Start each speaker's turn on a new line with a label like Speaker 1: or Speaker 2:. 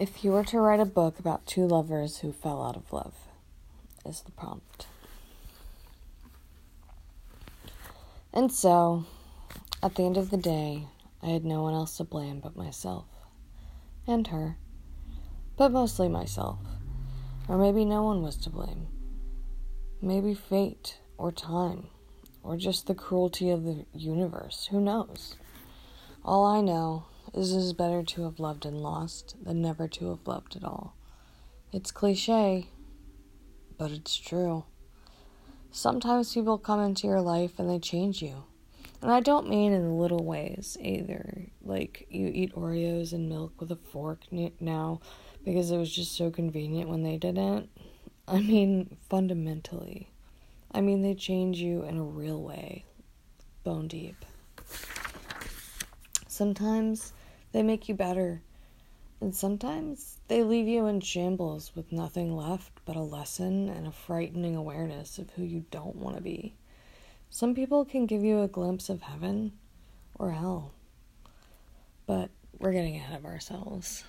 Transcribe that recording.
Speaker 1: If you were to write a book about two lovers who fell out of love, is the prompt. And so, at the end of the day, I had no one else to blame but myself. And her. But mostly myself. Or maybe no one was to blame. Maybe fate, or time, or just the cruelty of the universe. Who knows? All I know it is better to have loved and lost than never to have loved at all. It's cliche, but it's true. Sometimes people come into your life and they change you. And I don't mean in little ways either. Like you eat Oreos and milk with a fork now because it was just so convenient when they didn't. I mean fundamentally. I mean they change you in a real way, bone deep. Sometimes they make you better, and sometimes they leave you in shambles with nothing left but a lesson and a frightening awareness of who you don't want to be. Some people can give you a glimpse of heaven or hell, but we're getting ahead of ourselves.